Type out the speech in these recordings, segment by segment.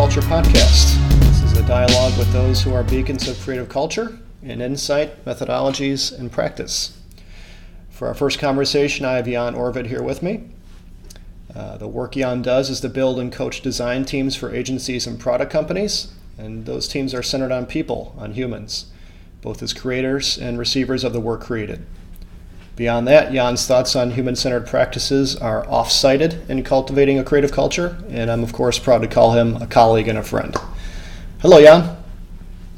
Culture Podcast. This is a dialogue with those who are beacons of creative culture and insight, methodologies, and practice. For our first conversation, I have Jan Orvid here with me. Uh, the work Jan does is to build and coach design teams for agencies and product companies, and those teams are centered on people, on humans, both as creators and receivers of the work created. Beyond that, Jan's thoughts on human centered practices are off cited in cultivating a creative culture, and I'm, of course, proud to call him a colleague and a friend. Hello, Jan.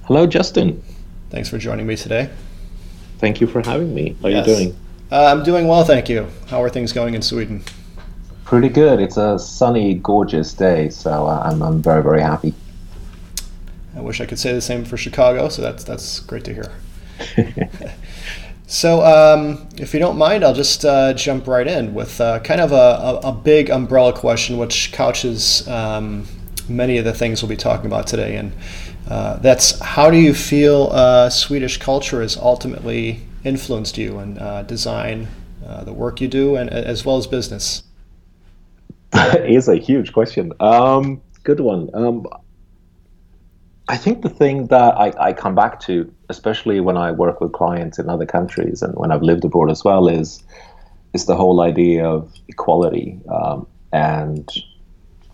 Hello, Justin. Thanks for joining me today. Thank you for having me. How are yes. you doing? Uh, I'm doing well, thank you. How are things going in Sweden? Pretty good. It's a sunny, gorgeous day, so uh, I'm, I'm very, very happy. I wish I could say the same for Chicago, so that's that's great to hear. So, um, if you don't mind, I'll just uh, jump right in with uh, kind of a, a, a, big umbrella question, which couches um, many of the things we'll be talking about today. And uh, that's how do you feel uh, Swedish culture has ultimately influenced you in uh, design, uh, the work you do, and as well as business? it is a huge question. Um, good one. I think the thing that I, I come back to, especially when I work with clients in other countries and when I've lived abroad as well, is is the whole idea of equality um, and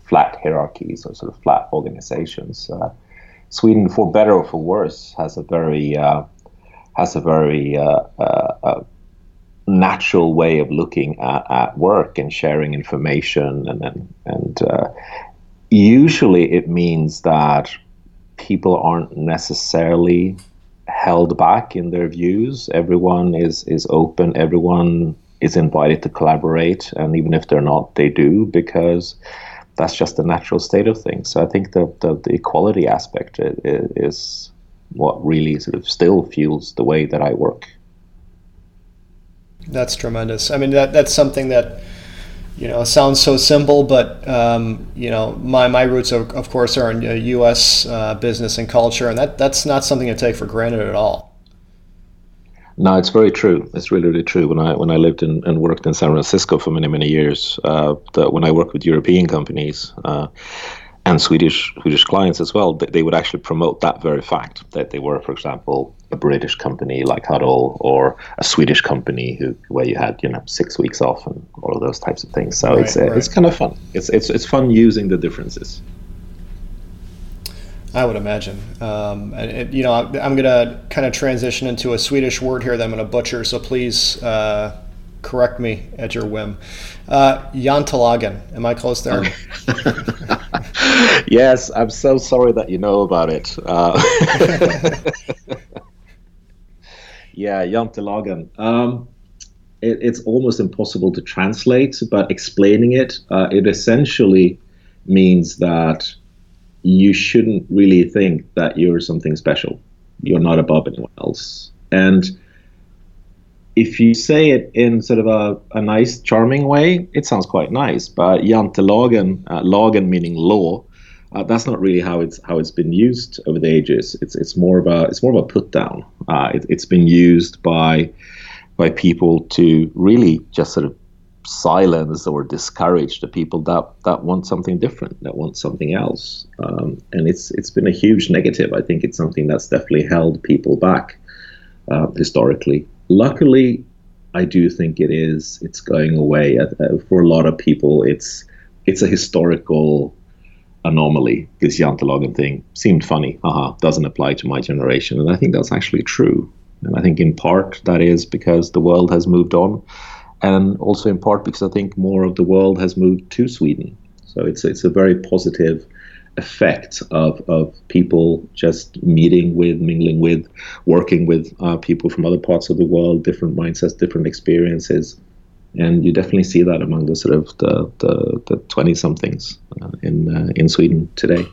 flat hierarchies or sort of flat organizations. Uh, Sweden, for better or for worse, has a very uh, has a very uh, uh natural way of looking at, at work and sharing information, and and, and uh, usually it means that people aren't necessarily held back in their views. Everyone is is open. Everyone is invited to collaborate, and even if they're not, they do because that's just the natural state of things. So I think the the, the equality aspect is, what really sort of still fuels the way that I work. That's tremendous. I mean, that that's something that you know, it sounds so simple, but um, you know, my, my roots, are, of course, are in U.S. Uh, business and culture, and that that's not something to take for granted at all. No, it's very true. It's really, really true. When I when I lived in, and worked in San Francisco for many, many years, uh, the, when I worked with European companies, uh, and Swedish Swedish clients as well, they would actually promote that very fact that they were, for example, a British company like Huddle or a Swedish company who where you had you know six weeks off and all of those types of things. So right, it's right. it's kind of fun. It's it's it's fun using the differences. I would imagine. Um, and it, you know, I'm going to kind of transition into a Swedish word here that I'm going to butcher. So please uh, correct me at your whim. Uh, Jantelagen. Am I close there? yes, I'm so sorry that you know about it. Uh, yeah, Jantelagen. Um, it, it's almost impossible to translate, but explaining it, uh, it essentially means that you shouldn't really think that you're something special. You're not above anyone else. And if you say it in sort of a, a nice, charming way, it sounds quite nice. But jantelagen, uh, lagen meaning law, uh, that's not really how it's how it's been used over the ages. It's it's more of a it's more of a put down. Uh, it, has been used by by people to really just sort of silence or discourage the people that that want something different, that want something else. Um, and it's it's been a huge negative. I think it's something that's definitely held people back uh, historically luckily, I do think it is. It's going away. Uh, for a lot of people, it's it's a historical anomaly. This Jantelagen thing seemed funny. Haha, doesn't apply to my generation, and I think that's actually true. And I think in part that is because the world has moved on, and also in part because I think more of the world has moved to Sweden. So it's it's a very positive effect of, of people just meeting with, mingling with, working with uh, people from other parts of the world, different mindsets, different experiences. And you definitely see that among the sort of the, the, 20 somethings uh, in, uh, in Sweden today.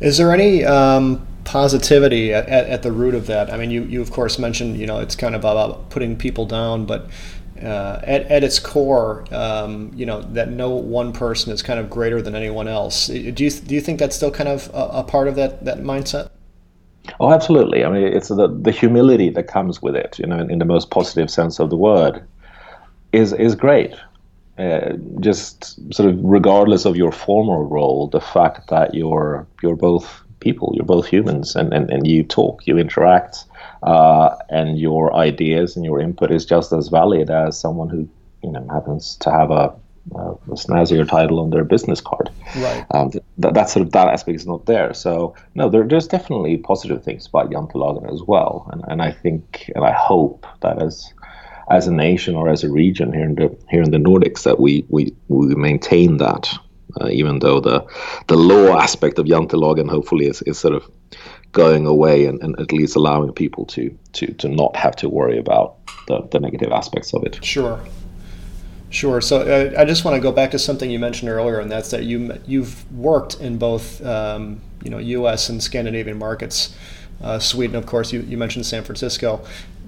Is there any um, positivity at, at, at, the root of that? I mean, you, you of course mentioned, you know, it's kind of about putting people down, but uh, at, at its core, um, you know, that no one person is kind of greater than anyone else. Do you, do you think that's still kind of a, a part of that, that mindset? Oh, absolutely. I mean, it's the, the humility that comes with it, you know, in, in the most positive sense of the word, is is great. uh, just sort of regardless of your former role, the fact that you're you're both people, you're both humans, and, and, and you talk, you interact, uh, and your ideas and your input is just as valid as someone who you know happens to have a, a snazzier title on their business card. Right. Um, that, that sort of that aspect is not there. So no, there, there's definitely positive things about Jantelagen as well, and and I think and I hope that as as a nation or as a region here in the here in the Nordics that we we, we maintain that, uh, even though the the law aspect of Jantelagen hopefully is, is sort of going away and, and at least allowing people to to to not have to worry about the, the negative aspects of it. Sure. Sure. So uh, I just want to go back to something you mentioned earlier, and that's that you you've worked in both um, you know U.S. and Scandinavian markets. Uh, Sweden, of course, you, you mentioned San Francisco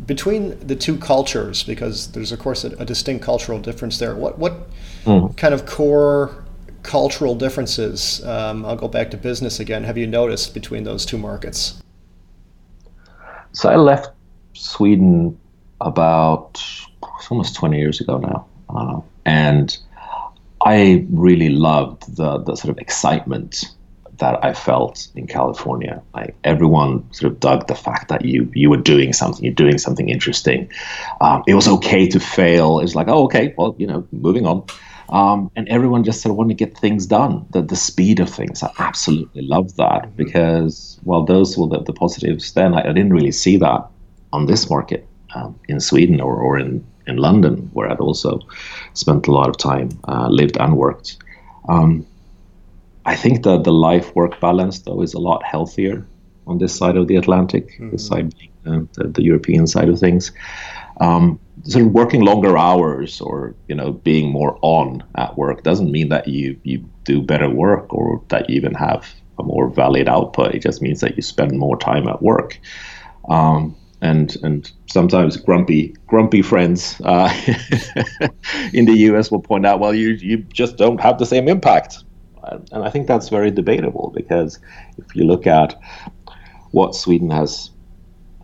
between the two cultures, because there's of course a, a distinct cultural difference there. What what mm. kind of core cultural differences? Um, I'll go back to business again. Have you noticed between those two markets? So I left Sweden about almost 20 years ago now, uh, and I really loved the the sort of excitement that I felt in California. Like everyone sort of dug the fact that you you were doing something, you're doing something interesting. Um, it was okay to fail. It's like, oh, okay, well, you know, moving on. Um, and everyone just sort of wanted to get things done. The the speed of things, I absolutely love that mm-hmm. because well, those were the, the positives. Then I, I, didn't really see that on this market um, in Sweden or or in in London, where I'd also spent a lot of time, uh, lived and worked. Um, I think that the life work balance, though, is a lot healthier on this side of the Atlantic, mm-hmm. this side being uh, the, the, European side of things. Um, sort of working longer hours or you know being more on at work doesn't mean that you you do better work or that you even have a more valid output. It just means that you spend more time at work. Um, and and sometimes grumpy grumpy friends uh, in the U.S. will point out, well, you you just don't have the same impact and I think that's very debatable because if you look at what Sweden has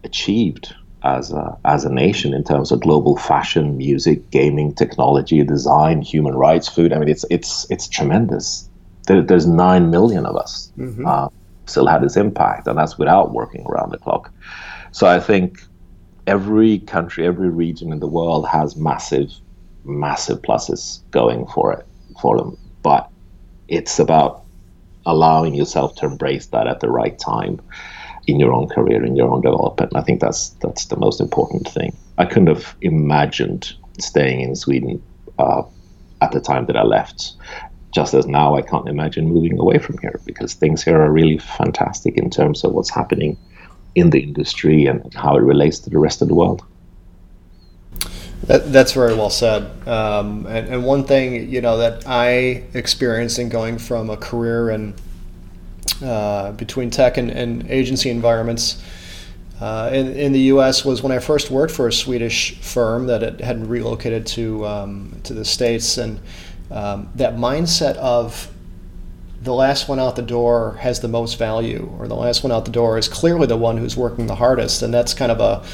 achieved as a, as a nation in terms of global fashion, music, gaming, technology, design, human rights, food. I mean, it's it's it's tremendous. There, there's nine million of us mm-hmm. uh, still had this impact, and that's without working around the clock. So I think every country, every region in the world has massive, massive pluses going for it for them. But it's about allowing yourself to embrace that at the right time in your own career, in your own development. I think that's that's the most important thing. I couldn't have imagined staying in Sweden uh, at the time that I left. Just as now, I can't imagine moving away from here because things here are really fantastic in terms of what's happening in the industry and how it relates to the rest of the world. That, that's very well said. Um, and, and, one thing you know that I experienced in going from a career in uh, between tech and, and agency environments uh, in, in the U.S. was when I first worked for a Swedish firm that had relocated to um, to the states, and um, that mindset of the last one out the door has the most value, or the last one out the door is clearly the one who's working the hardest, and that's kind of a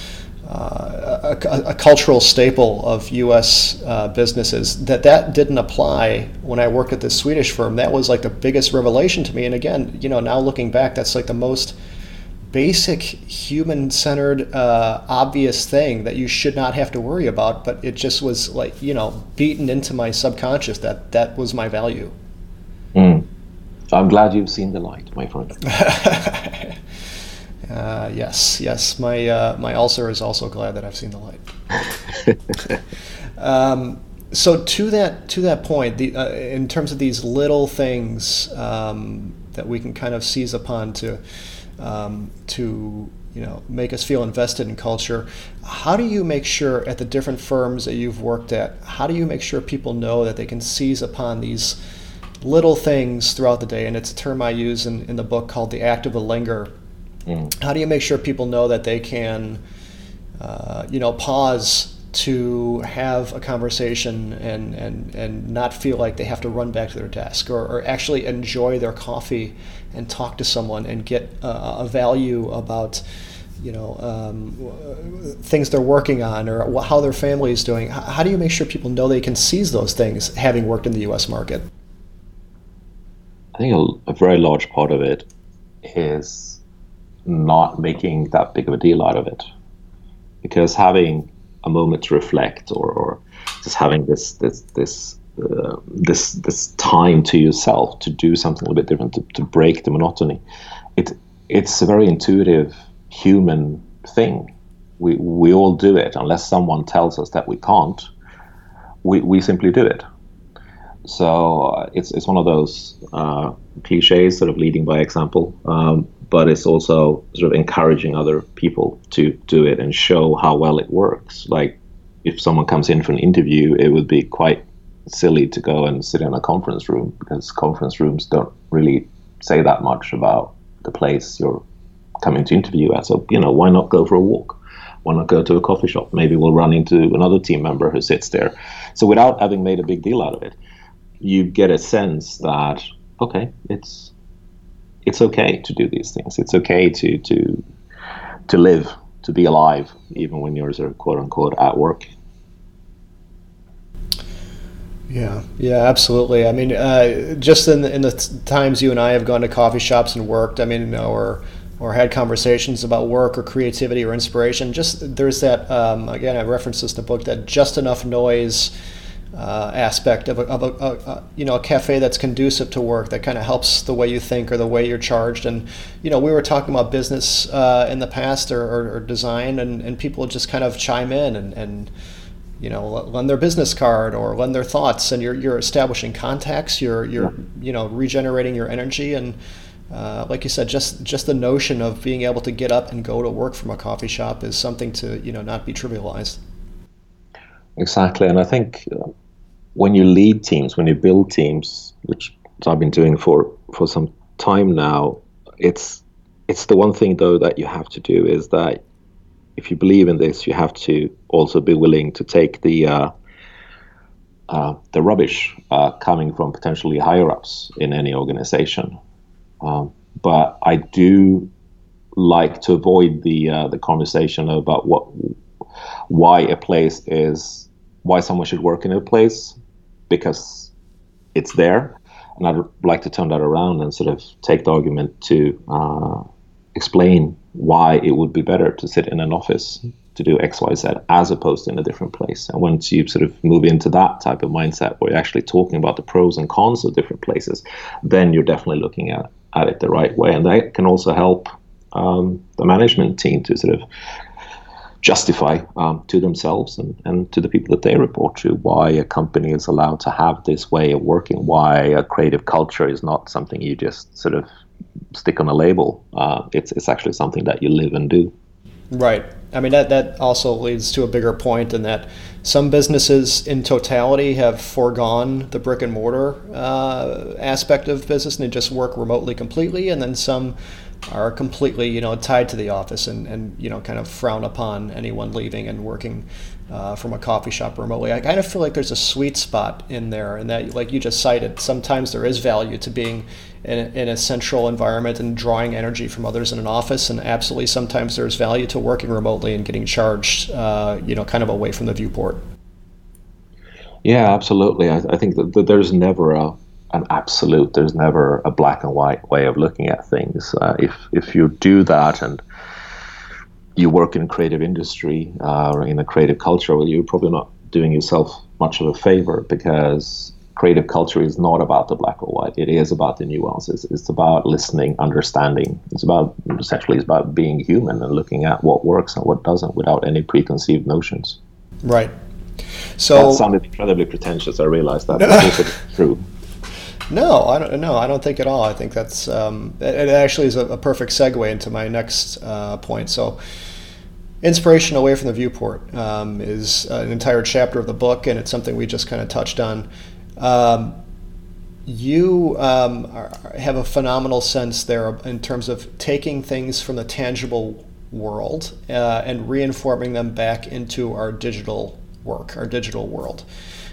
uh, a, a, cultural staple of U.S. Uh, businesses. That that didn't apply when I worked at this Swedish firm. That was like the biggest revelation to me. And again, you know, now looking back, that's like the most basic human-centered, uh, obvious thing that you should not have to worry about. But it just was like you know beaten into my subconscious that that was my value. Mm. I'm glad you've seen the light, my friend. Uh, yes, yes. My uh, my ulcer is also glad that I've seen the light. um, so to that to that point, the, uh, in terms of these little things um, that we can kind of seize upon to um, to you know make us feel invested in culture, how do you make sure at the different firms that you've worked at, how do you make sure people know that they can seize upon these little things throughout the day? And it's a term I use in, in the book called the act of the linger Mm. How do you make sure people know that they can, uh, you know, pause to have a conversation and, and, and not feel like they have to run back to their desk or, or actually enjoy their coffee and talk to someone and get a value about you know um, things they're working on or how their family is doing. How do you make sure people know they can seize those things, having worked in the U.S. market? I think a, a very large part of it is not making that big of a deal out of it, because having a moment to reflect or, or just having this this this uh, this this time to yourself to do something a little bit different to, to break the monotony it it's a very intuitive human thing. We we all do it. Unless someone tells us that we can't we, we simply do it. So uh, it's it's one of those uh, cliches sort of leading by example. Um, but it's also sort of encouraging other people to do it and show how well it works. Like if someone comes in for an interview, it would be quite silly to go and sit in a conference room because conference rooms don't really say that much about the place you're coming to interview at. So, you know, why not go for a walk? Why not go to a coffee shop? Maybe we'll run into another team member who sits there. So, without having made a big deal out of it, you get a sense that, okay, it's it's okay to do these things. It's okay to to to live, to be alive, even when yours are quote unquote at work. Yeah, yeah, absolutely. I mean, uh, just in the, in the times you and I have gone to coffee shops and worked, I mean, or or had conversations about work or creativity or inspiration. Just there's that um, again. I referenced this in the book that just enough noise uh, aspect of, a, of a, a, you know a cafe that's conducive to work that kind of helps the way you think or the way you're charged. And you know we were talking about business uh, in the past or, or, or, design and, and people just kind of chime in and, and you know lend their business card or lend their thoughts and you're, you're establishing contacts you're you're you know regenerating your energy. And uh, like you said just just the notion of being able to get up and go to work from a coffee shop is something to you know not be trivialized exactly and i think uh, when you lead teams, when you build teams, which I've been doing for for some time now, it's it's the one thing though that you have to do is that if you believe in this, you have to also be willing to take the uh, uh, the rubbish uh, coming from potentially higher ups in any organization. Um, but I do like to avoid the uh, the conversation about what why a place is why someone should work in a place because it's there. And I'd like to turn that around and sort of take the argument to uh, explain why it would be better to sit in an office to do X, Y, Z as opposed to in a different place. And once you sort of move into that type of mindset where you're actually talking about the pros and cons of different places, then you're definitely looking at, at it the right way. And that can also help um, the management team to sort of justify um, to themselves and, and to the people that they report to why a company is allowed to have this way of working, why a creative culture is not something you just sort of stick on a label. Uh, it's, it's actually something that you live and do. Right. I mean, that, that also leads to a bigger point in that some businesses in totality have foregone the brick and mortar uh, aspect of business and they just work remotely completely. And then some are completely you know tied to the office and, and you know kind of frown upon anyone leaving and working uh, from a coffee shop remotely. I kind of feel like there's a sweet spot in there, and that like you just cited, sometimes there is value to being in, in a central environment and drawing energy from others in an office, and absolutely sometimes there's value to working remotely and getting charged, uh, you know, kind of away from the viewport. Yeah, absolutely. I, I think that, that there's never a an absolute. There's never a black and white way of looking at things. Uh, if if you do that and you work in creative industry uh, or in a creative culture, well, you're probably not doing yourself much of a favor because creative culture is not about the black or white. It is about the nuances. It's about listening, understanding. It's about essentially it's about being human and looking at what works and what doesn't without any preconceived notions. Right. So that sounded incredibly pretentious. I realized that, but it's true. No, I don't. No, I don't think at all. I think that's um, it, it. Actually, is a, a, perfect segue into my next uh, point. So, inspiration away from the viewport um, is an entire chapter of the book, and it's something we just kind of touched on. Um, you um, are, have a phenomenal sense there in terms of taking things from the tangible world uh, and reinforming them back into our digital work, our digital world.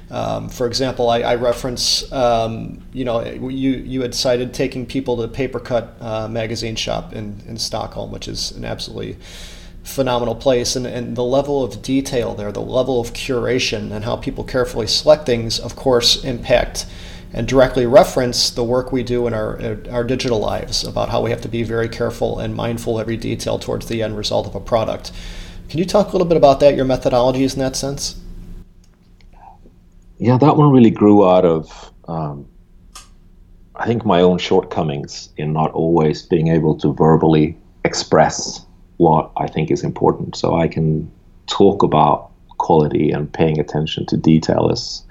Um, for example, I, I reference, um, you know, you, you had cited taking people to Papercut uh, magazine shop in, in Stockholm, which is an absolutely phenomenal place. And, and the level of detail there, the level of curation, and how people carefully select things, of course, impact and directly reference the work we do in our, our digital lives about how we have to be very careful and mindful every detail towards the end result of a product. Can you talk a little bit about that, your methodologies in that sense? Yeah, that one really grew out of, um, I think, my own shortcomings in not always being able to verbally express what I think is important. So I can talk about quality and paying attention to detail as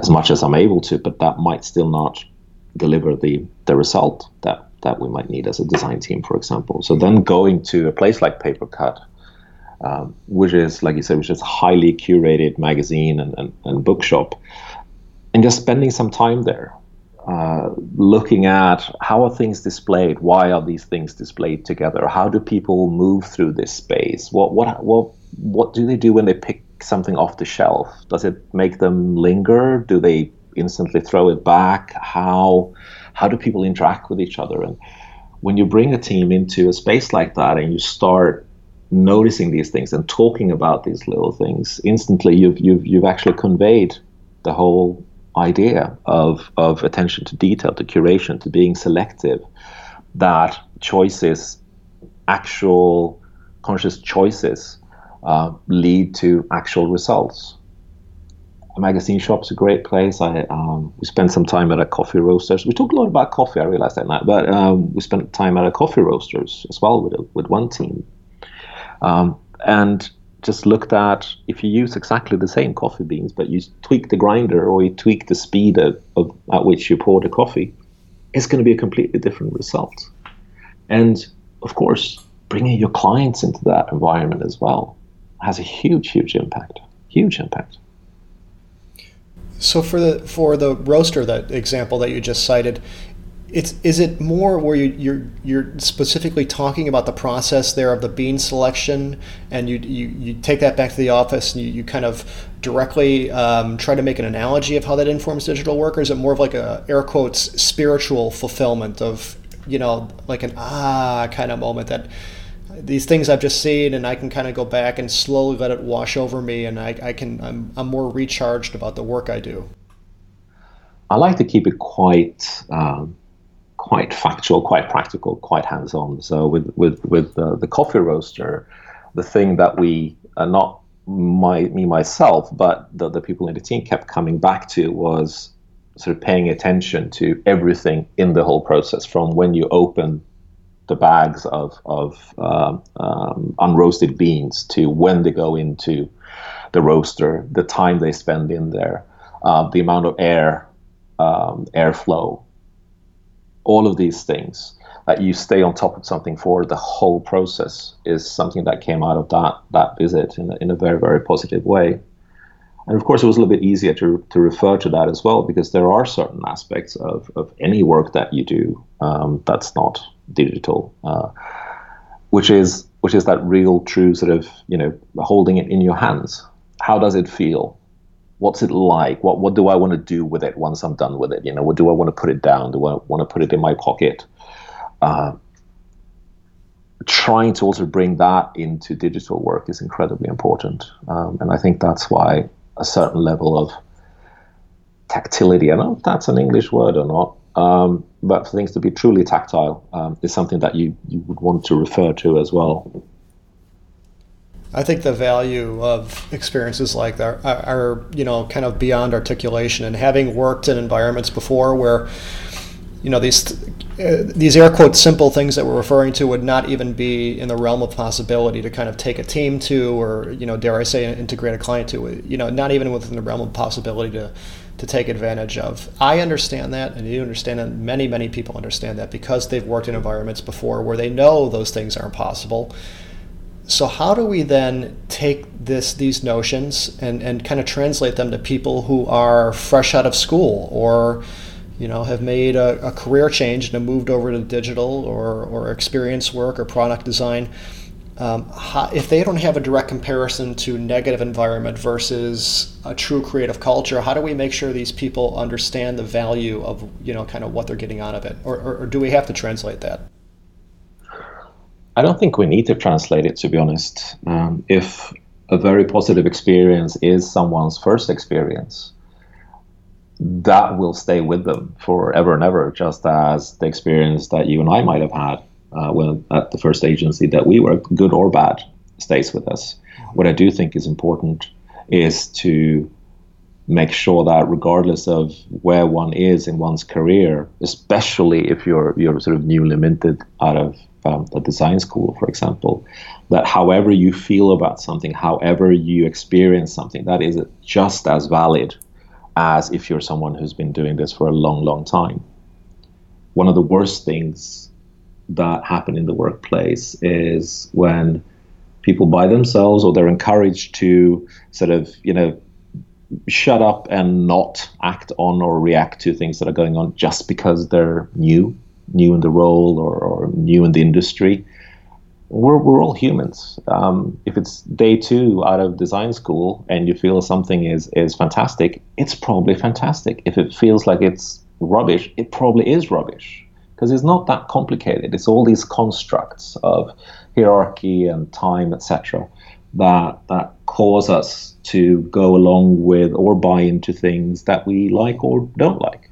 as much as I'm able to, but that might still not deliver the the result that that we might need as a design team, for example. So then going to a place like Papercut, um, which is like you said, which is highly curated magazine and, and, and bookshop, and just spending some time there, uh, looking at how are things displayed, why are these things displayed together, how do people move through this space, what what what what do they do when they pick something off the shelf? Does it make them linger? Do they instantly throw it back? How how do people interact with each other? And when you bring a team into a space like that and you start noticing these things and talking about these little things, instantly you've you've you've actually conveyed the whole idea of of attention to detail, to curation, to being selective, that choices, actual conscious choices uh, lead to actual results. A magazine shop's a great place. I um, we spent some time at a coffee roasters. We talked a lot about coffee. I realized that night, but um, we spent time at a coffee roasters as well with with one team, um, and just looked at if you use exactly the same coffee beans, but you tweak the grinder or you tweak the speed of, of at which you pour the coffee, it's going to be a completely different result. And of course, bringing your clients into that environment as well has a huge, huge impact. Huge impact. So for the for the roaster that example that you just cited, it's is it more where you, you're you're specifically talking about the process there of the bean selection, and you you, you take that back to the office and you, you kind of directly um, try to make an analogy of how that informs digital work, or is it more of like a air quotes spiritual fulfillment of you know like an ah kind of moment that these things I've just seen, and I can kind of go back and slowly let it wash over me, and I, I can I'm, I'm more recharged about the work I do. I like to keep it quite um, quite factual, quite practical, quite hands-on. So with with with uh, the coffee roaster, the thing that we are not my me myself, but the, the people in the team kept coming back to was sort of paying attention to everything in the whole process from when you open the bags of, of um, um, unroasted beans to when they go into the roaster, the time they spend in there, uh, the amount of air, um, airflow, all of these things that you stay on top of something for the whole process is something that came out of that that visit in a, in a very very positive way. And of course, it was a little bit easier to, to refer to that as well because there are certain aspects of, of any work that you do um, that's not digital, uh, which is which is that real, true sort of you know holding it in your hands. How does it feel? What's it like? What what do I want to do with it once I'm done with it? You know, what do I want to put it down? Do I want to put it in my pocket? Uh, trying to also bring that into digital work is incredibly important, um, and I think that's why a certain level of tactility. I don't know if that's an English word or not, um, but for things to be truly tactile um, is something that you, you would want to refer to as well. I think the value of experiences like that are, are, you know, kind of beyond articulation. And having worked in environments before where, you know, these uh, these air quote simple things that we're referring to would not even be in the realm of possibility to kind of take a team to, or you know, dare I say, integrate a client to. You know, not even within the realm of possibility to to take advantage of. I understand that, and you understand that. Many, many people understand that because they've worked in environments before where they know those things aren't possible. So how do we then take this these notions and, and kind of translate them to people who are fresh out of school or you know have made a, a career change and have moved over to digital or, or experience work or product design? um, how, if they don't have a direct comparison to negative environment versus a true creative culture, how do we make sure these people understand the value of you know kind of what they're getting out of it, or, or, or do we have to translate that? I don't think we need to translate it, to be honest. Um, if a very positive experience is someone's first experience, that will stay with them forever and ever, just as the experience that you and I might have had uh, when at the first agency that we worked, good or bad, stays with us. What I do think is important is to make sure that regardless of where one is in one's career, especially if you're you're sort of newly minted out of um, a design school, for example, that however you feel about something, however you experience something, that is just as valid as if you're someone who's been doing this for a long, long time. One of the worst things that happen in the workplace is when people by themselves or they're encouraged to sort of, you know, shut up and not act on or react to things that are going on just because they're new, new in the role or, or new in the industry we're, we're all humans. Um, if it's day two out of design school and you feel something is, is fantastic, it's probably fantastic. If it feels like it's rubbish, it probably is rubbish because it's not that complicated. It's all these constructs of hierarchy and time, etc., that that cause us to go along with or buy into things that we like or don't like.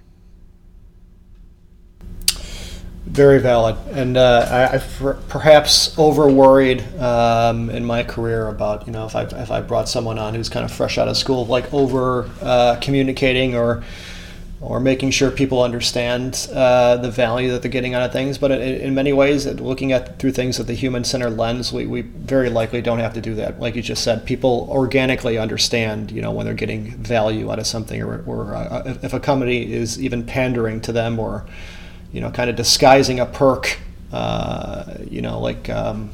Very valid, and uh, I, have perhaps over worried um, in my career about you know if I if I brought someone on who's kind of fresh out of school, like over uh, communicating or or making sure people understand uh, the value that they're getting out of things. But in, in many ways, looking at through things with the human-centered lens, we, we very likely don't have to do that. Like you just said, people organically understand, you know, when they're getting value out of something, or, or uh, if a company is even pandering to them, or you know, kind of disguising a perk. Uh, you know, like um,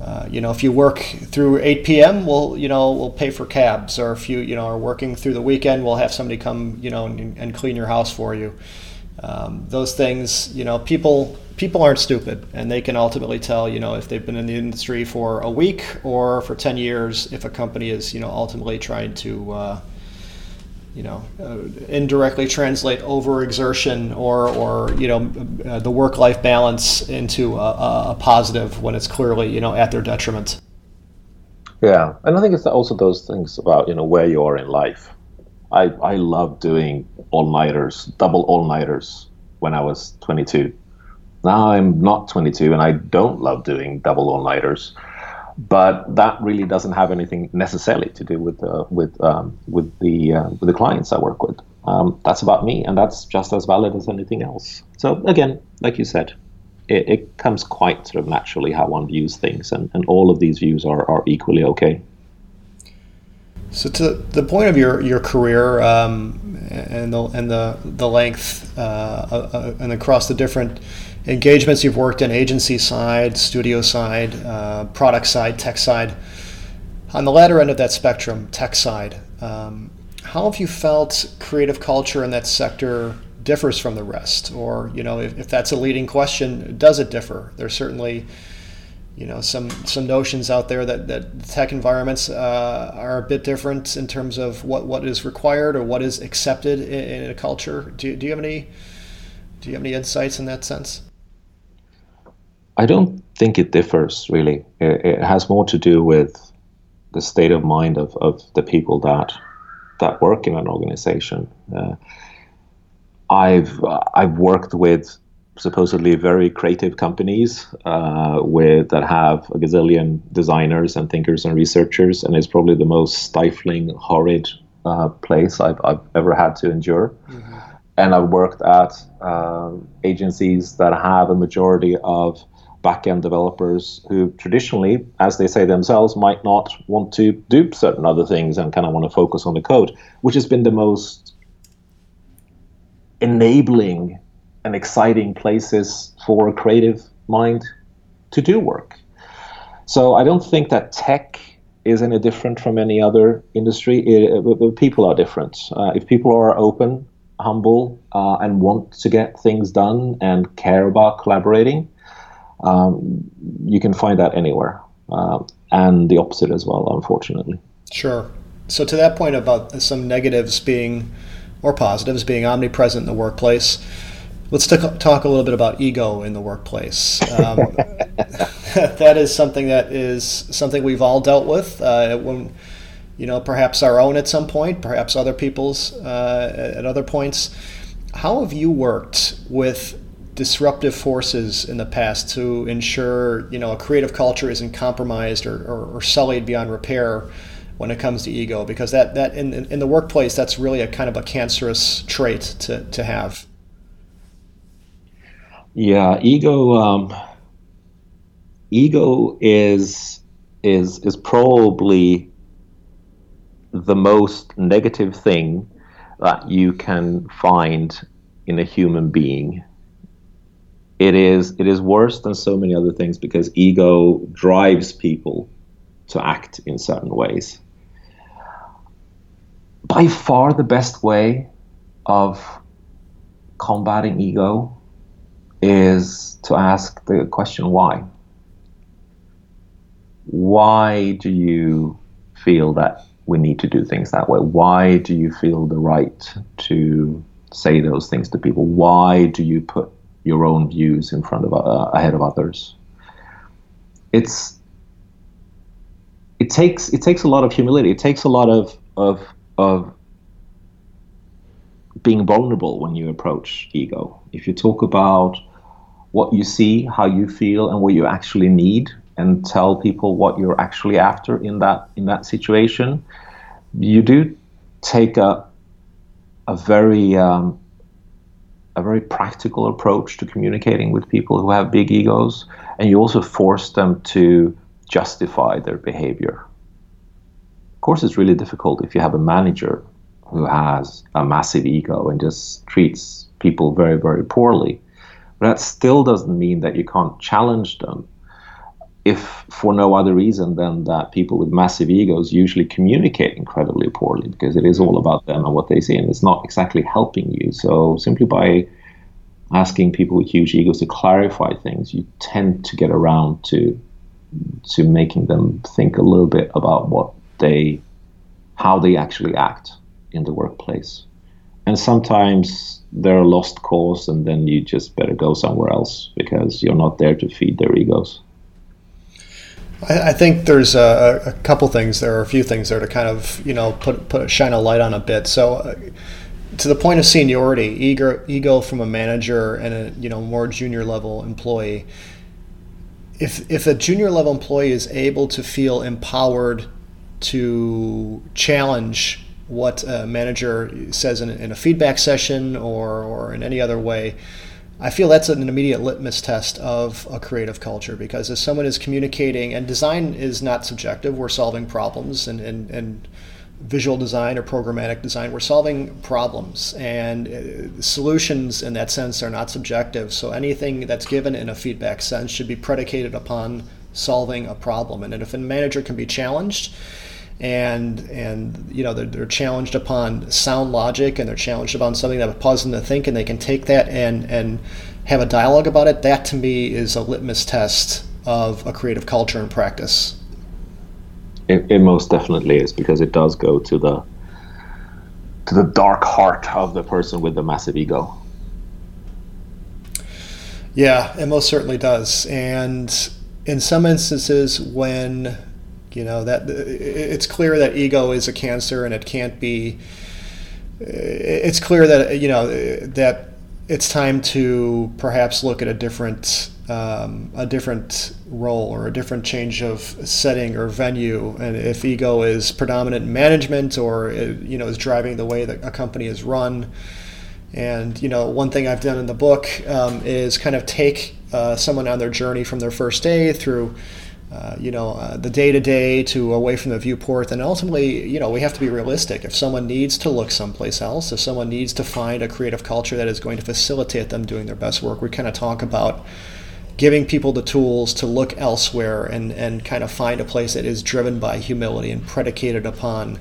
uh, you know, if you work through 8 p.m., we'll you know we'll pay for cabs, or if you you know are working through the weekend, we'll have somebody come you know and, and clean your house for you. Um, those things, you know, people people aren't stupid, and they can ultimately tell you know if they've been in the industry for a week or for 10 years if a company is you know ultimately trying to uh, you know, uh, indirectly translate overexertion or, or you know, uh, the work-life balance into a, a, positive when it's clearly, you know, at their detriment. Yeah, and I think it's also those things about you know where you are in life. I I love doing all-nighters, double all-nighters when I was 22. Now I'm not 22, and I don't love doing double all-nighters but that really doesn't have anything necessarily to do with uh, with um, with the uh, with the clients I work with. Um, that's about me, and that's just as valid as anything else. So again, like you said, it, it comes quite sort of naturally how one views things, and, and all of these views are, are equally okay. So to the point of your your career um, and the and the the length uh, uh, uh and across the different engagements you've worked in agency side, studio side, uh, product side, tech side. On the latter end of that spectrum, tech side, um, how have you felt creative culture in that sector differs from the rest? Or, you know, if, if that's a leading question, does it differ? There's certainly, you know, some some notions out there that, that tech environments uh, are a bit different in terms of what, what is required or what is accepted in, in a culture. Do, do you have any do you have any insights in that sense? I don't think it differs really. It, it, has more to do with the state of mind of, of the people that that work in an organization. Uh, I've I've worked with supposedly very creative companies uh, with that have a gazillion designers and thinkers and researchers, and it's probably the most stifling, horrid uh, place I've, I've ever had to endure. Mm-hmm. And I've worked at uh, agencies that have a majority of backend developers who traditionally, as they say themselves, might not want to do certain other things and kind of want to focus on the code, which has been the most enabling and exciting places for a creative mind to do work. So I don't think that tech is any different from any other industry. It, it, people are different. Uh, if people are open, humble, uh, and want to get things done and care about collaborating, um, you can find that anywhere, uh, and the opposite as well, unfortunately. Sure. So to that point about some negatives being or positives being omnipresent in the workplace, let's t- talk a little bit about ego in the workplace. Um, that is something that is something we've all dealt with uh, when you know perhaps our own at some point perhaps other people's uh, at other points how have you worked with disruptive forces in the past to ensure you know a creative culture isn't compromised or, or, or sullied beyond repair when it comes to ego because that that in, in the workplace that's really a kind of a cancerous trait to, to have. Yeah ego um, ego is is is probably the most negative thing that you can find in a human being it is it is worse than so many other things because ego drives people to act in certain ways by far the best way of combating ego is to ask the question why. Why do you feel that we need to do things that way? Why do you feel the right to say those things to people? Why do you put your own views in front of uh, ahead of others? It's it takes it takes a lot of humility. It takes a lot of of of being vulnerable when you approach ego. If you talk about what you see, how you feel, and what you actually need, and tell people what you're actually after in that in that situation, you do take a a very um, a very practical approach to communicating with people who have big egos, and you also force them to justify their behavior Of course, it's really difficult if you have a manager who has a massive ego and just treats people very, very poorly. But that still doesn't mean that you can't challenge them if for no other reason than that people with massive egos usually communicate incredibly poorly because it is all mm. about them and what they say and it's not exactly helping you. So simply by asking people with huge egos to clarify things, you tend to get around to to making them think a little bit about what they how they actually act in the workplace. And sometimes they're a lost cause, and then you just better go somewhere else because you're not there to feed their egos. I, think there's a, a, couple things there, or a few things there to kind of you know put put shine a light on a bit. So. Uh, to the point of seniority, ego, ego from a manager and a you know more junior level employee. If if a junior level employee is able to feel empowered to challenge what a manager says in, in a feedback session or, or in any other way, I feel that's an immediate litmus test of a creative culture because if someone is communicating, and design is not subjective, we're solving problems, and, and, and visual design or programmatic design, we're solving problems, and uh, solutions in that sense are not subjective. So anything that's given in a feedback sense should be predicated upon solving a problem. And if a manager can be challenged, and and you know they're, they're challenged upon sound logic and they're challenged upon something that would cause them to think and they can take that and and have a dialogue about it. That to me is a litmus test of a creative culture and practice. It, it most definitely is because it does go to the to the dark heart of the person with the massive ego. Yeah it most certainly does. And in some instances when you know that it's clear that ego is a cancer, and it can't be. It's clear that you know that it's time to perhaps look at a different um, a different role or a different change of setting or venue. And if ego is predominant in management or you know is driving the way that a company is run. And you know, one thing I've done in the book um, is kind of take uh, someone on their journey from their first day through uh, you know, uh, the day to day to away from the viewport. And ultimately, you know, we have to be realistic. If someone needs to look someplace else, if someone needs to find a creative culture that is going to facilitate them doing their best work, we kind of talk about giving people the tools to look elsewhere and, and kind of find a place that is driven by humility and predicated upon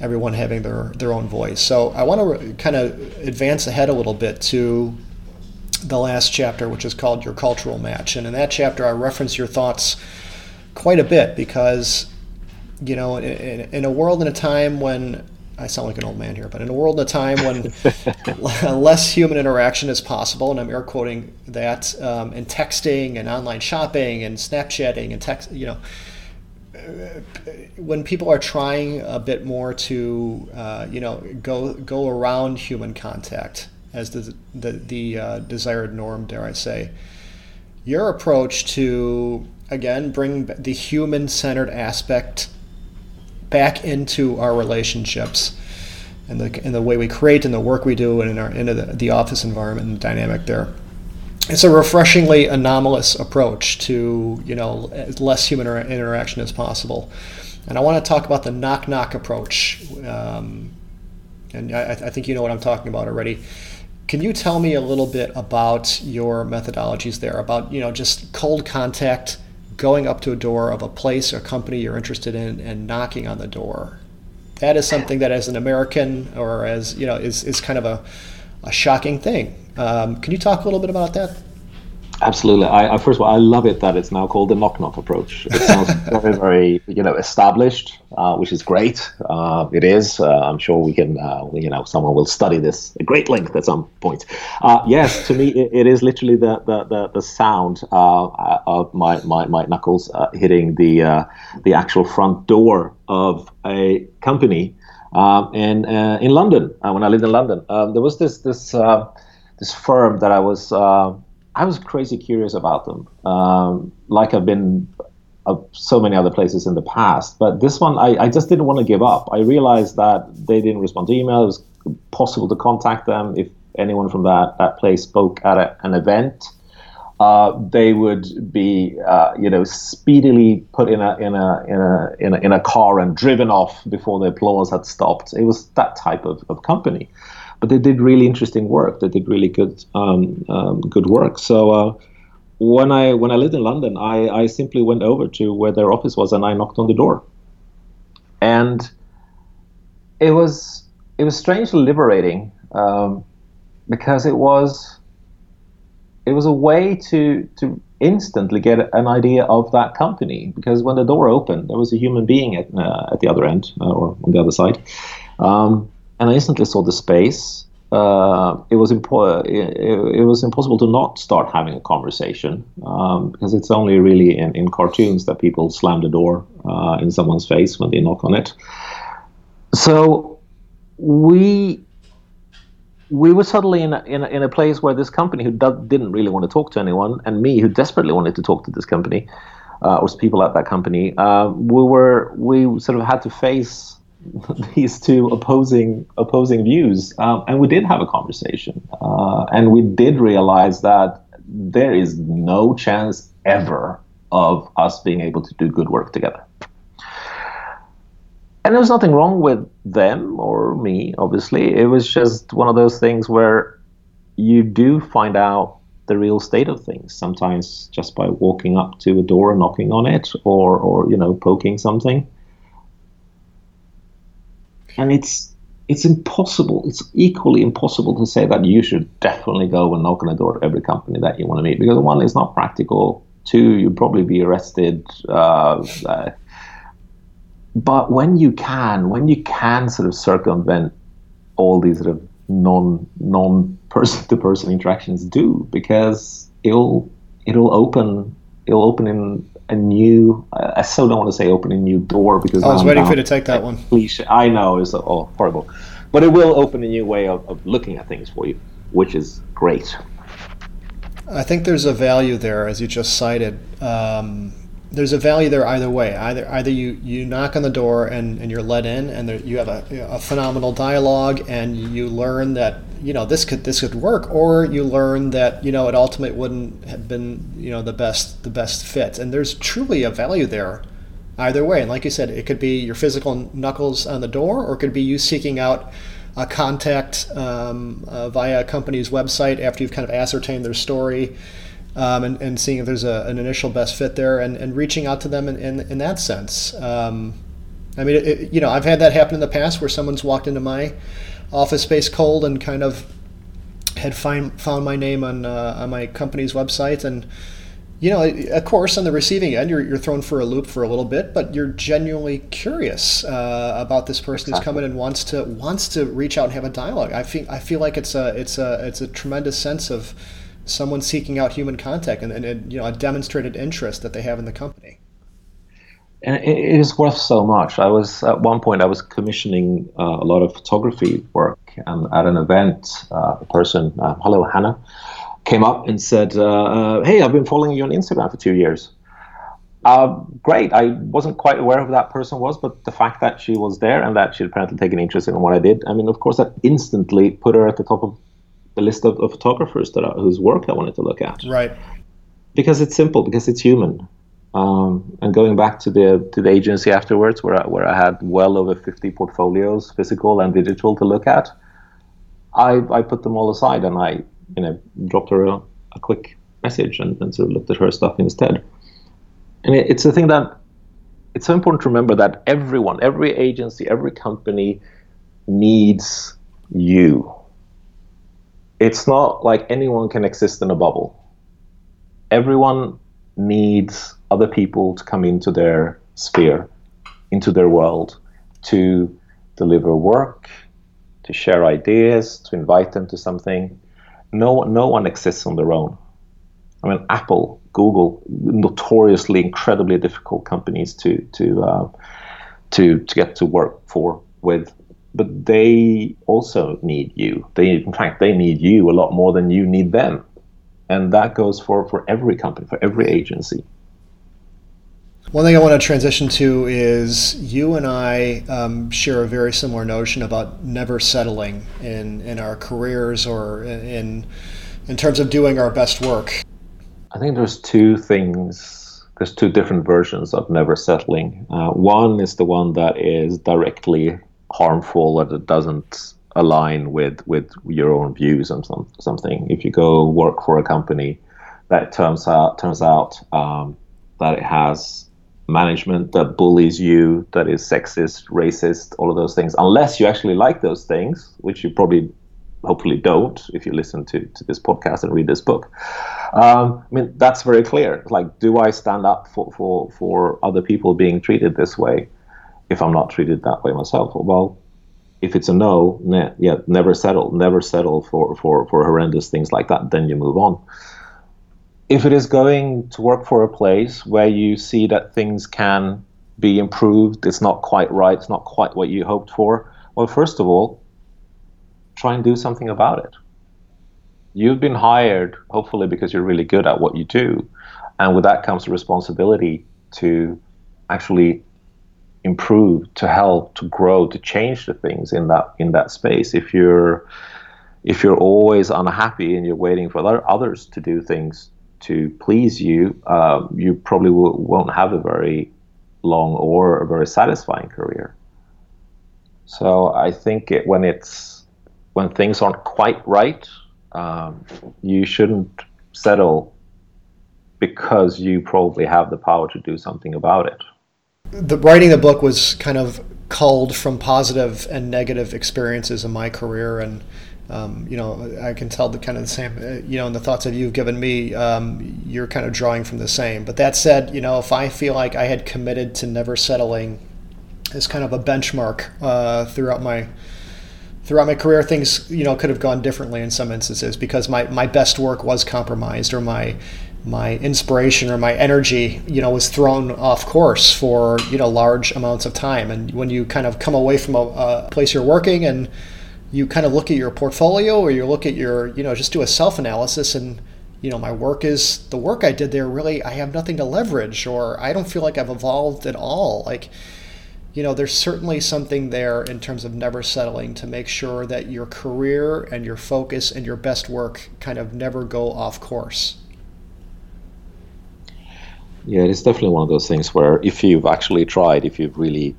everyone having their, their own voice. So I want to re- kind of advance ahead a little bit to the last chapter, which is called Your Cultural Match. And in that chapter, I reference your thoughts quite a bit because you know in, in, a world in a time when I sound like an old man here, but in a world and a time when less human interaction is possible, and I'm air quoting that, um, and texting and online shopping and Snapchatting and text, you know, when people are trying a bit more to, uh, you know, go go around human contact as the the, the uh, desired norm, dare I say, your approach to again bring the human centered aspect back into our relationships and the, and the way we create and the work we do and in our into the, the office environment and the dynamic there. It's a refreshingly anomalous approach to you know less human interaction as possible, and I want to talk about the knock knock approach. Um, and I, I think you know what I'm talking about already. Can you tell me a little bit about your methodologies there? About you know just cold contact going up to a door of a place or company you're interested in and knocking on the door. That is something that, as an American or as you know, is, is kind of a, a shocking thing. Um, can you talk a little bit about that? Absolutely. I, I, first of all, I love it that it's now called the knock knock approach. It sounds very, very, you know, established, uh, which is great. Uh, it is. Uh, I'm sure we can, uh, you know, someone will study this at great length at some point. Uh, yes, to me, it, it is literally the the the, the sound uh, of my my, my knuckles hitting the the actual front door of a company. Um, in in London, when I lived in London, um, there was this this this firm that I was I was crazy curious about them, um, like I've been of so many other places in the past. But this one, I, I just didn't want to give up. I realized that they didn't respond to email. It was possible to contact them if anyone from that, that place spoke at a, an event. Uh, they would be, uh, you know, speedily put in a in a in a in a in a car and driven off before the applause had stopped. It was that type of, of company but they did really interesting work. They did really good um, um, good work. So uh, when I when I lived in London, I, I simply went over to where their office was and I knocked on the door, and it was it was strangely liberating um, because it was it was a way to to instantly get an idea of that company because when the door opened, there was a human being at uh, at the other end uh, or on the other side. Um, and I instantly saw the space. Uh, it was impo- it, it, was impossible to not start having a conversation um, because it's only really in, in cartoons that people slam the door uh, in someone's face when they knock on it. So we we were suddenly in a, in a, in a place where this company who do, didn't really want to talk to anyone, and me who desperately wanted to talk to this company uh, or people at that company, uh, we were we sort of had to face these two opposing opposing views, um, and we did have a conversation, uh, and we did realize that there is no chance ever of us being able to do good work together. And there was nothing wrong with them or me, obviously. It was just one of those things where you do find out the real state of things sometimes just by walking up to a door and knocking on it or, or you know, poking something and it's it's impossible. It's equally impossible to say that you should definitely go and knock on the door of every company that you want to meet because one, it's not practical. Two, you'd probably be arrested. Uh, uh, but when you can, when you can sort of circumvent all these sort of non non person to person interactions, do because it'll it'll open it'll open in a new. I still don't want to say open a new door because I was I'm waiting for you to take that one. Cliche. I know it's oh, horrible, but it will open a new way of, of looking at things for you, which is great. I think there's a value there, as you just cited. Um, there's a value there either way. Either either you, you knock on the door and, and you're let in, and there, you have a, a phenomenal dialogue, and you learn that you know this could this could work, or you learn that you know it ultimately wouldn't have been you know the best the best fit. And there's truly a value there, either way. And like you said, it could be your physical knuckles on the door, or it could be you seeking out a contact um, uh, via a company's website after you've kind of ascertained their story um, and, and seeing if there's a, an initial best fit there and, and reaching out to them in, in, in that sense. Um, I mean, it, you know, I've had that happen in the past where someone's walked into my office space cold and kind of had find, found my name on, uh, on my company's website and you know, of course, on the receiving end, you're, you're thrown for a loop for a little bit, but you're genuinely curious uh, about this person exactly. who's coming and wants to wants to reach out and have a dialogue. I feel I feel like it's a it's a it's a tremendous sense of someone seeking out human contact and, and, and you know a demonstrated interest that they have in the company. And it is worth so much. I was at one point I was commissioning uh, a lot of photography work, and at an event, uh, a person, uh, hello Hannah came up and said, uh, uh, "Hey, I've been following you on Instagram for two years." Uh, great. I wasn't quite aware of who that person was, but the fact that she was there and that she'd apparently taken interest in what I did, I mean, of course, that instantly put her at the top of the list of, of photographers that whose work I wanted to look at. Right. Because it's simple. Because it's human. Um, and going back to the to the agency afterwards, where I, where I had well over 50 portfolios, physical and digital, to look at, I I put them all aside and I you know, dropped her a, a quick message and, and, sort of looked at her stuff instead. And it, it's a thing that it's so important to remember that everyone, every agency, every company needs you. It's not like anyone can exist in a bubble. Everyone needs other people to come into their sphere, into their world, to deliver work, to share ideas, to invite them to something no no one exists on their own. I mean, Apple, Google, notoriously incredibly difficult companies to to uh, to to get to work for with, but they also need you. They in fact they need you a lot more than you need them, and that goes for for every company, for every agency. One thing I want to transition to is you and I um, share a very similar notion about never settling in, in our careers or in, in terms of doing our best work. I think there's two things, there's two different versions of never settling. Uh, one is the one that is directly harmful or that doesn't align with, with your own views on some, something. If you go work for a company that turns out, turns out um, that it has management that bullies you, that is sexist, racist, all of those things, unless you actually like those things, which you probably hopefully don't if you listen to, to this podcast and read this book. Um, I mean, that's very clear. Like, do I stand up for, for, for other people being treated this way if I'm not treated that way myself? Well, if it's a no, ne- yeah, never settle, never settle for, for, for horrendous things like that. Then you move on if it is going to work for a place where you see that things can be improved, it's not quite right, it's not quite what you hoped for, well, first of all, try and do something about it. You've been hired, hopefully, because you're really good at what you do. And with that comes the responsibility to actually improve, to help, to grow, to change the things in that in that space. If you're if you're always unhappy and you're waiting for others to do things to please you, uh, you probably will, won't have a very long or a very satisfying career. So I think it, when it's when things aren't quite right, um, you shouldn't settle because you probably have the power to do something about it. The writing the book was kind of culled from positive and negative experiences in my career and um, you know, I can tell the kind of the same, uh, you know, in the thoughts that you've given me, um, you're kind of drawing from the same. But that said, you know, if I feel like I had committed to never settling as kind of a benchmark uh, throughout my throughout my career, things you know could have gone differently in some instances because my, my best work was compromised or my my inspiration or my energy, you know, was thrown off course for you know large amounts of time. And when you kind of come away from a, a place you're working and you kind of look at your portfolio or you look at your, you know, just do a self analysis and, you know, my work is the work I did there really, I have nothing to leverage or I don't feel like I've evolved at all. Like, you know, there's certainly something there in terms of never settling to make sure that your career and your focus and your best work kind of never go off course. Yeah, it's definitely one of those things where if you've actually tried, if you've really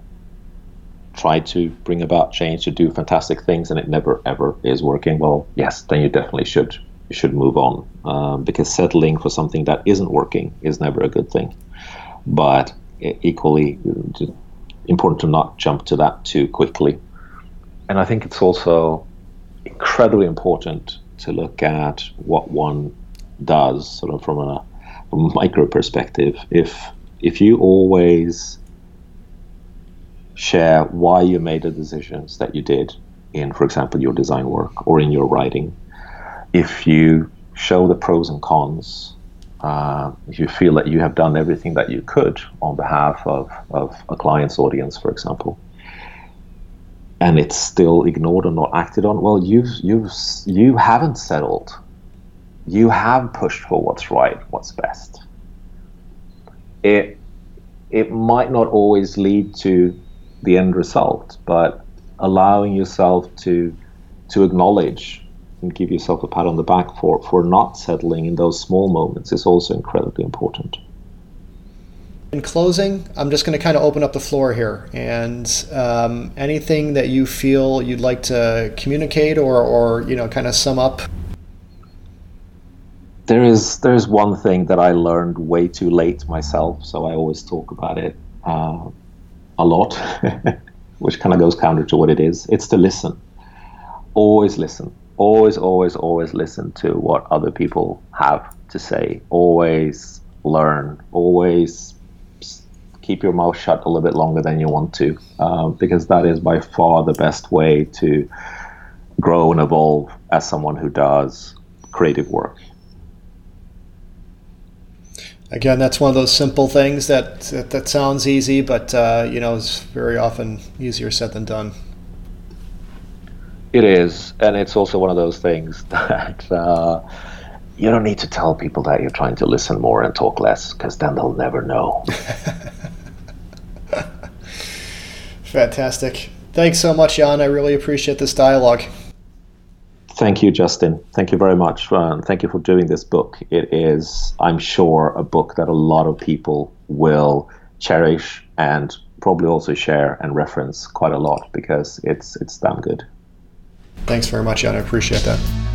tried to bring about change to do fantastic things and it never ever is working well yes then you definitely should you should move on. Um, because settling for something that isn't working is never a good thing. But equally important to not jump to that too quickly. And i think it's also incredibly important to look at what one does sort of from a micro perspective, if if you always share why you made the decisions that you did in, for example, your design work or in your writing, if you show the pros and cons, uh, if you feel that you have done everything that you could on behalf of, of a client's audience, for example, and it's still ignored or not acted on, well, you've you've you haven't settled. You have pushed for what's right, what's best. It it might not always lead to the end result, but allowing yourself to to acknowledge and give yourself a pat on the back for, for not settling in those small moments is also incredibly important. In closing, I'm just going to kind of open up the floor here, and um, anything that you feel you'd like to communicate or, or you know, kind of sum up. There is there is one thing that I learned way too late myself, so I always talk about it uh, a lot, which kind of goes counter to what it is. It's to listen. Always listen. Always, always, always listen to what other people have to say. Always learn. Always keep your mouth shut a little bit longer than you want to, uh, because that is by far the best way to grow and evolve as someone who does creative work. Again, that's one of those simple things that that, that sounds easy, but uh, you know, is very often easier said than done. It is, and it's also one of those things that uh, you don't need to tell people that you're trying to listen more and talk less, because then they'll never know. Fantastic. Thanks so much, Jan. I really appreciate this dialogue. Thank you, Justin. Thank you very much. Uh, thank you for doing this book. It is, I'm sure, a book that a lot of people will cherish and probably also share and reference quite a lot because it's it's damn good. Thanks very much, Jan. I appreciate that.